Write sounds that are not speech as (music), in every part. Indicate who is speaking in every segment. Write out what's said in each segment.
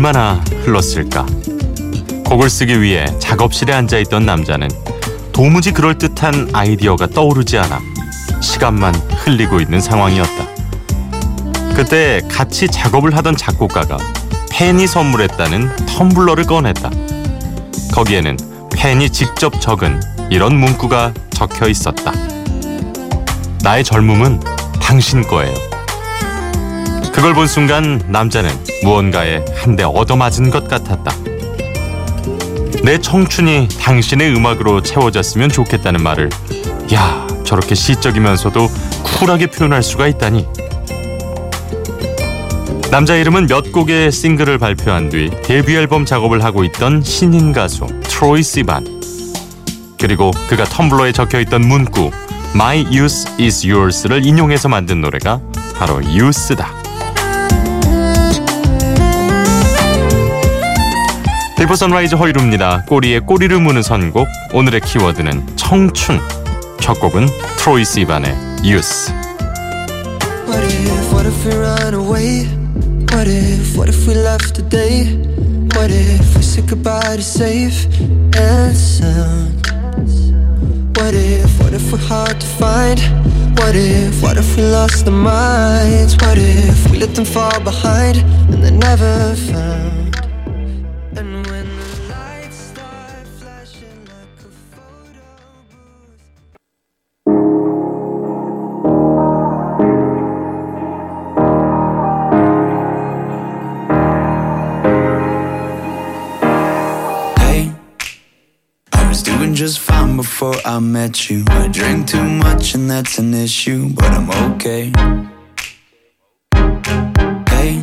Speaker 1: 얼마나 흘렀을까? 곡을 쓰기 위해 작업실에 앉아 있던 남자는 도무지 그럴듯한 아이디어가 떠오르지 않아 시간만 흘리고 있는 상황이었다. 그때 같이 작업을 하던 작곡가가 팬이 선물했다는 텀블러를 꺼냈다. 거기에는 팬이 직접 적은 이런 문구가 적혀 있었다. 나의 젊음은 당신 거예요. 그걸 본 순간 남자는 무언가에 한 대 얻어맞은 것 같았다. 내 청춘이 당신의 음악으로 채워졌으면 좋겠다는 말을 야 저렇게 시적이면서도 쿨하게 표현할 수가 있다니. 남자 이름은 몇 곡의 싱글을 발표한 뒤 데뷔 앨범 작업을 하고 있던 신인 가수 트로이 시반. 그리고 그가 텀블러에 적혀있던 문구 My youth is yours를 인용해서 만든 노래가 바로 유스다 비포 선라이즈 허일후입니다. 꼬리에 꼬리를 무는 선곡 오늘의 키워드는 청춘 첫 곡은 트로이 시반의 유스
Speaker 2: What if, what if we run away? What if, what if we left today? What if we said goodbye to safe and sound? What if, what if we're hard to find? What if, what if we lost our minds? What if we let them fall behind and they're never found?
Speaker 3: Before I met you. I drink too much and that's an issue, but I'm okay. Hey,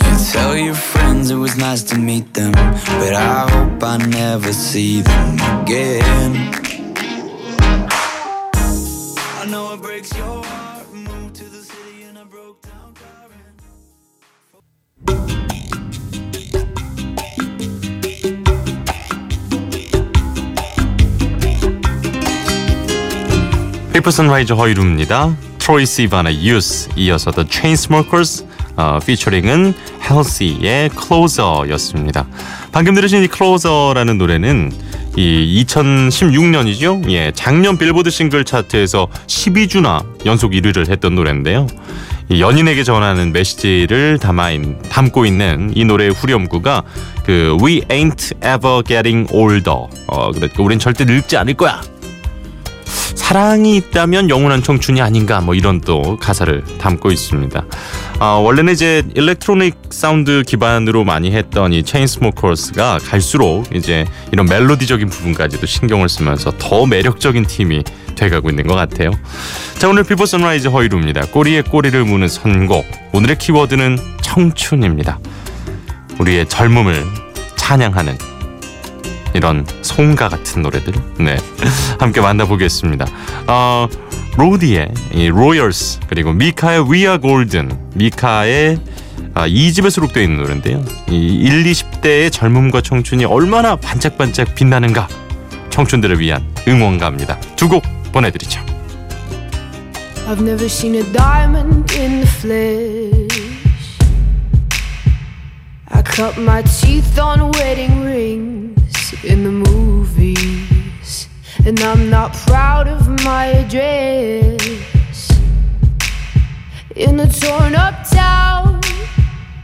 Speaker 3: you tell your friends it was nice to meet them, but I hope I never see them again. I know it breaks your heart.
Speaker 1: 비포 선라이즈 허일후입니다. 트로이 시반의 유스 이어서 The Chainsmokers 어, 피처링은 Halsey의 Closer였습니다. 방금 들으신 이 Closer라는 노래는 이 2016년이죠. 예, 작년 빌보드 싱글 차트에서 12주나 연속 1위를 했던 노래인데요. 이 연인에게 전하는 메시지를 담아 있, 담고 있는 이 노래의 후렴구가 그 We ain't ever getting older. 어, 그러니까 우린 절대 늙지 않을 거야. 사랑이 있다면 영원한 청춘이 아닌가 뭐 이런 또 가사를 담고 있습니다. 아, 원래는 이제 일렉트로닉 사운드 기반으로 많이 했던 이 체인스모커스가 갈수록 이제 이런 멜로디적인 부분까지도 신경을 쓰면서 더 매력적인 팀이 돼가고 있는 것 같아요. 자 오늘 비포 선라이즈 허일후입니다. 꼬리에 꼬리를 무는 선곡 오늘의 키워드는 청춘입니다. 우리의 젊음을 찬양하는 이런 송가 같은 노래들 네 (laughs) 함께 만나보겠습니다. 어, 로디의 이 로열스 그리고 미카의 Are Golden 미카의 아, 2집에 수록되어 있는 노래인데요. 이 1, 20대의 젊음과 청춘이 얼마나 반짝반짝 빛나는가 청춘들을 위한 응원가입니다. 두 곡 보내드리죠.
Speaker 4: I've never seen a diamond in the flesh. I cut my teeth on wedding rings in the movies. And I'm not proud of my address. In a torn up town,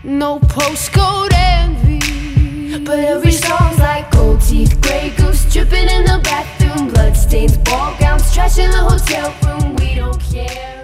Speaker 4: no postcode envy. But every song's like gold teeth, gray goose dripping in the bathroom, bloodstains, ball gowns, trash in the hotel room. We don't care.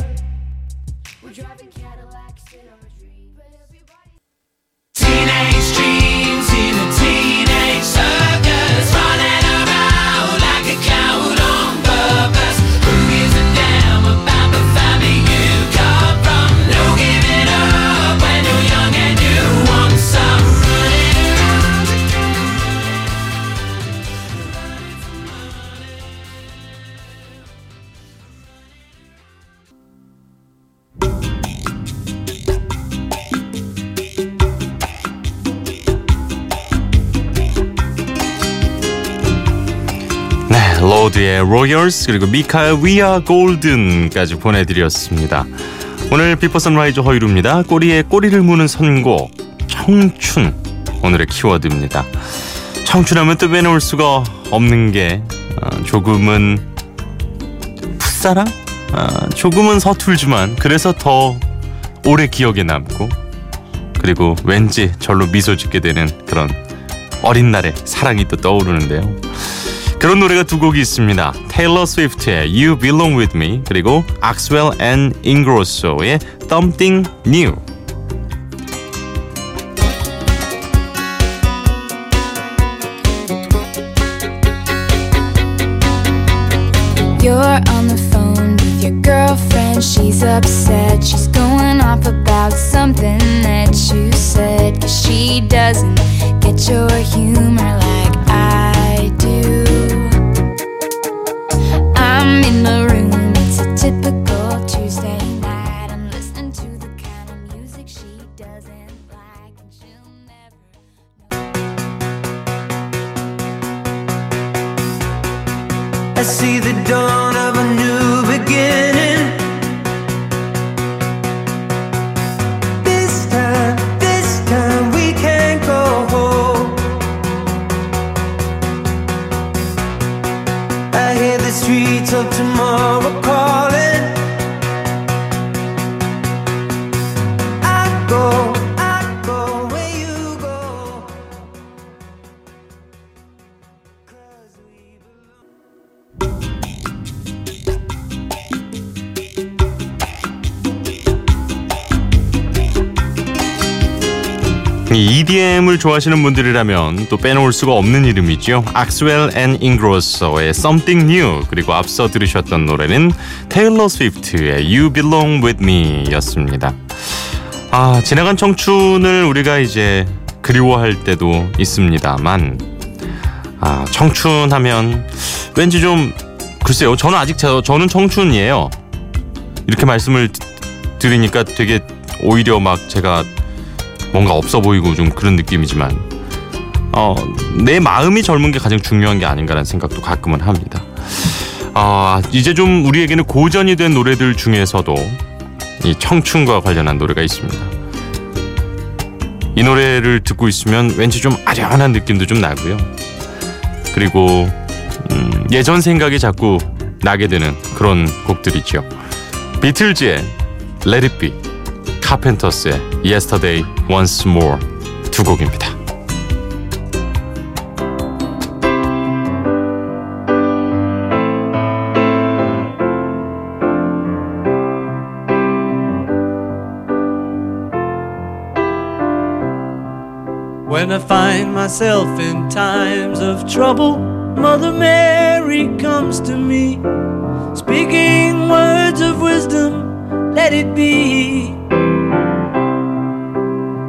Speaker 1: 로드의 Royals 그리고 미카의 Are Golden까지 보내드렸습니다. 오늘 비포 선라이즈 허일후입니다. 꼬리에 꼬리를 무는 선곡 청춘 오늘의 키워드입니다. 청춘하면 또 빼놓을 수가 없는 게 어, 조금은 풋사랑? 아, 조금은 서툴지만 그래서 더 오래 기억에 남고 그리고 왠지 절로 미소 짓게 되는 그런 어린 날의 사랑이 또 떠오르는데요. 그런 노래가 두 곡이 있습니다. 테일러 스위프트의 You Belong With Me 그리고 악스웰 앤 잉그로소의 Something New.
Speaker 5: You're on the phone with your girlfriend. She's upset. She's going off about something that you said. Cause she doesn't get your humor The
Speaker 2: streets of tomorrow calling.
Speaker 1: EDM을 좋아하시는 분들이라면 또 빼놓을 수가 없는 이름이죠. 악스웰 앤 잉그로소의 Something New 그리고 앞서 들으셨던 노래는 테일러 스위프트의 You Belong With Me였습니다. 아 지나간 청춘을 우리가 이제 그리워할 때도 있습니다만 아 청춘하면 왠지 좀 글쎄요 저는 아직 저, 저는 청춘이에요. 이렇게 말씀을 드- 드리니까 되게 오히려 막 제가 뭔가 없어 보이고 좀 그런 느낌이지만 어, 내 마음이 젊은 게 가장 중요한 게 아닌가라는 생각도 가끔은 합니다. 아, 이제 좀 우리에게는 고전이 된 노래들 중에서도 이 청춘과 관련한 노래가 있습니다. 이 노래를 듣고 있으면 왠지 좀 아련한 느낌도 좀 나고요. 그리고 음, 예전 생각이 자꾸 나게 되는 그런 곡들이죠. 비틀즈의 Let It Be 카펜터스의 Yesterday Once More 두 곡입니다.
Speaker 6: When I find myself in times of trouble, Mother Mary comes to me, speaking words of wisdom, let it be.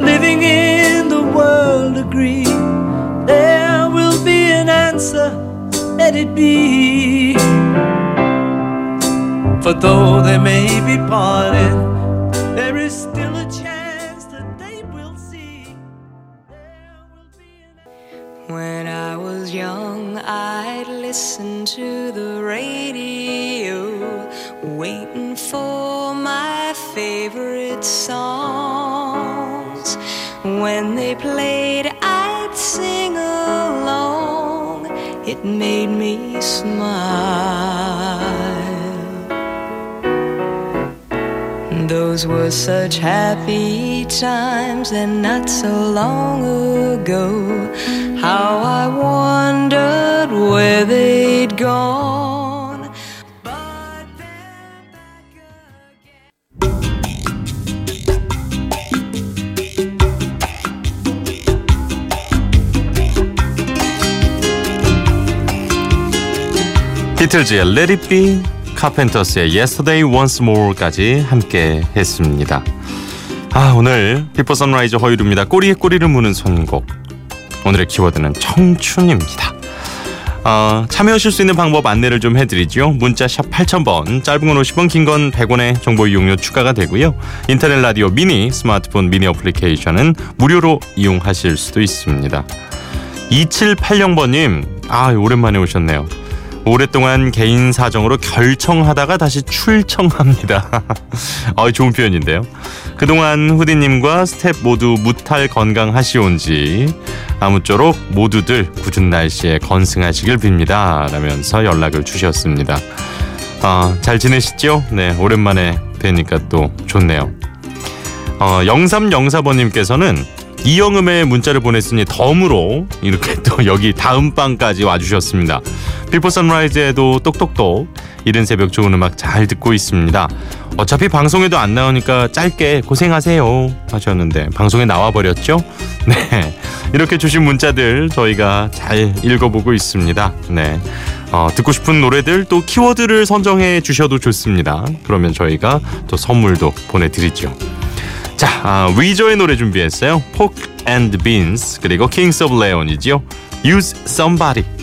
Speaker 6: living in the world agree, there will be an answer, let it be. For though they may be parted, there is still a chance that they will see. Will
Speaker 7: When I was young, I'd listen to the radio, waiting for my favorite songs. When they played, I'd sing along. It made me smile. Those were such happy times and not so long ago. How I wondered where they'd gone.
Speaker 1: 비틀즈의 Let It Be, 카펜터스의 Yesterday Once More까지 함께 했습니다. 아 오늘 비포 선라이즈 허일후입니다. 꼬리에 꼬리를 무는 선곡. 오늘의 키워드는 청춘입니다. 어, 참여하실 수 있는 방법 안내를 좀 해드리죠. 문자 샵 8000번, 짧은 건 50원, 긴 건 100원의 정보 이용료 추가가 되고요. 인터넷 라디오 미니, 스마트폰 미니 어플리케이션은 무료로 이용하실 수도 있습니다. 2780번님, 아 오랜만에 오셨네요. 오랫동안 개인 사정으로 결청하다가 다시 출청합니다. (laughs) 아, 좋은 표현인데요. 그동안 후디님과 스텝 모두 무탈 건강하시온지 아무쪼록 모두들 궂은 날씨에 건승하시길 빕니다. 라면서 연락을 주셨습니다. 아, 잘 지내시죠? 네, 오랜만에 뵈니까 또 좋네요. 어, 0304번님께서는 이영음에 문자를 보냈으니 덤으로 이렇게 또 여기 다음 방까지 와주셨습니다. 비포 선라이즈에도 똑똑똑 이른 새벽 좋은 음악 잘 듣고 있습니다. 어차피 방송에도 안 나오니까 짧게 고생하세요 하셨는데 방송에 나와 버렸죠? (laughs) 네 이렇게 주신 문자들 저희가 잘 읽어보고 있습니다. 네 어, 듣고 싶은 노래들 또 키워드를 선정해 주셔도 좋습니다. 그러면 저희가 또 선물도 보내드리죠. 자, 아, 위저의 노래 준비했어요. Pork and Beans 그리고 Kings of Leon이죠. Use Somebody.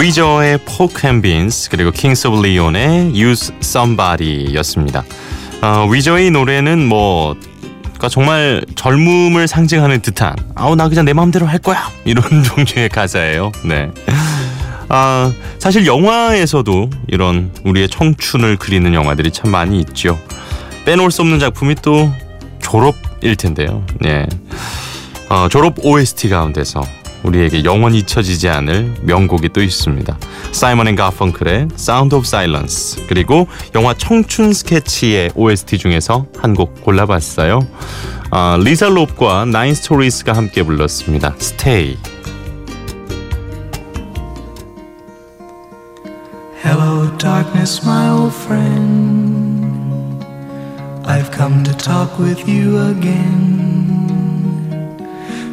Speaker 1: 위저의 Pork and Beans 그리고 of Leon의 Use Somebody였습니다. 어, 위저의 노래는 뭐 그러니까 정말 젊음을 상징하는 듯한 아우 나 그냥 내 마음대로 할 거야 이런 (laughs) 종류의 가사예요. 네. 아 사실 영화에서도 이런 우리의 청춘을 그리는 영화들이 참 많이 있죠. 빼놓을 수 없는 작품이 또 졸업일 텐데요. 네. 어, 졸업 OST 가운데서 우리에게 영원히 잊혀지지 않을 명곡이 또 있습니다. 사이먼 앤 가펑클의 Sound of Silence 그리고 영화 청춘 스케치의 OST 중에서 한 곡 골라봤어요. 어, 리사 롭과 나인 스토리스가 함께 불렀습니다. Stay.
Speaker 2: Hello, darkness, my old friend. I've come to talk with you again.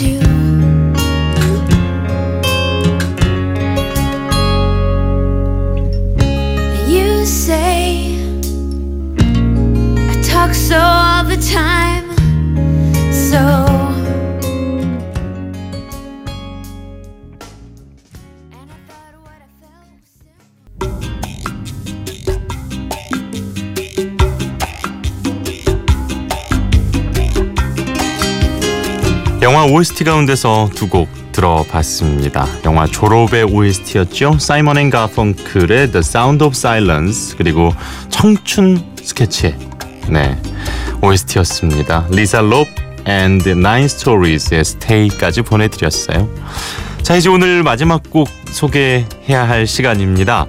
Speaker 5: You
Speaker 1: 영화 OST 가운데서 두 곡 들어봤습니다. 영화 졸업의 OST였죠. 사이먼 앤 가펑클의 The Sound of Silence 그리고 청춘 스케치. 네. OST였습니다. 리사 롭 and Nine Stories의 Stay까지 보내드렸어요. 자 이제 오늘 마지막 곡 소개해야 할 시간입니다.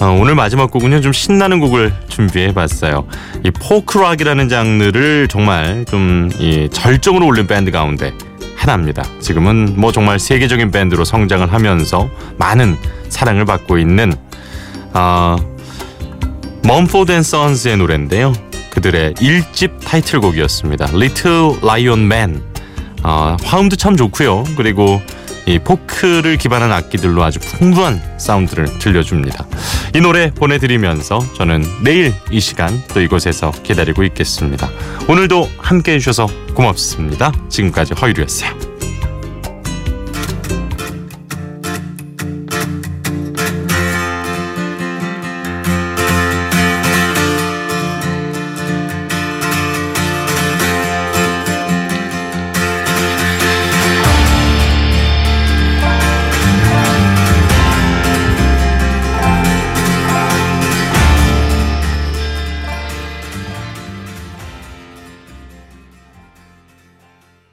Speaker 1: 어, 오늘 마지막 곡은요 좀 신나는 곡을 준비해봤어요. 이 포크락이라는 장르를 정말 좀 이 절정으로 올린 밴드 가운데 하나입니다. 지금은 뭐 정말 세계적인 밴드로 성장을 하면서 많은 사랑을 받고 있는 어, 멈포드 앤 선스의 노래인데요. 그들의 1집 타이틀곡이었습니다. Little Lion Man. 어, 화음도 참 좋고요. 그리고 이 포크를 기반한 악기들로 아주 풍부한 사운드를 들려줍니다. 이 노래 보내드리면서 저는 내일 이 시간 또 이곳에서 기다리고 있겠습니다. 오늘도 함께 해주셔서 고맙습니다. 지금까지 허유리였어요.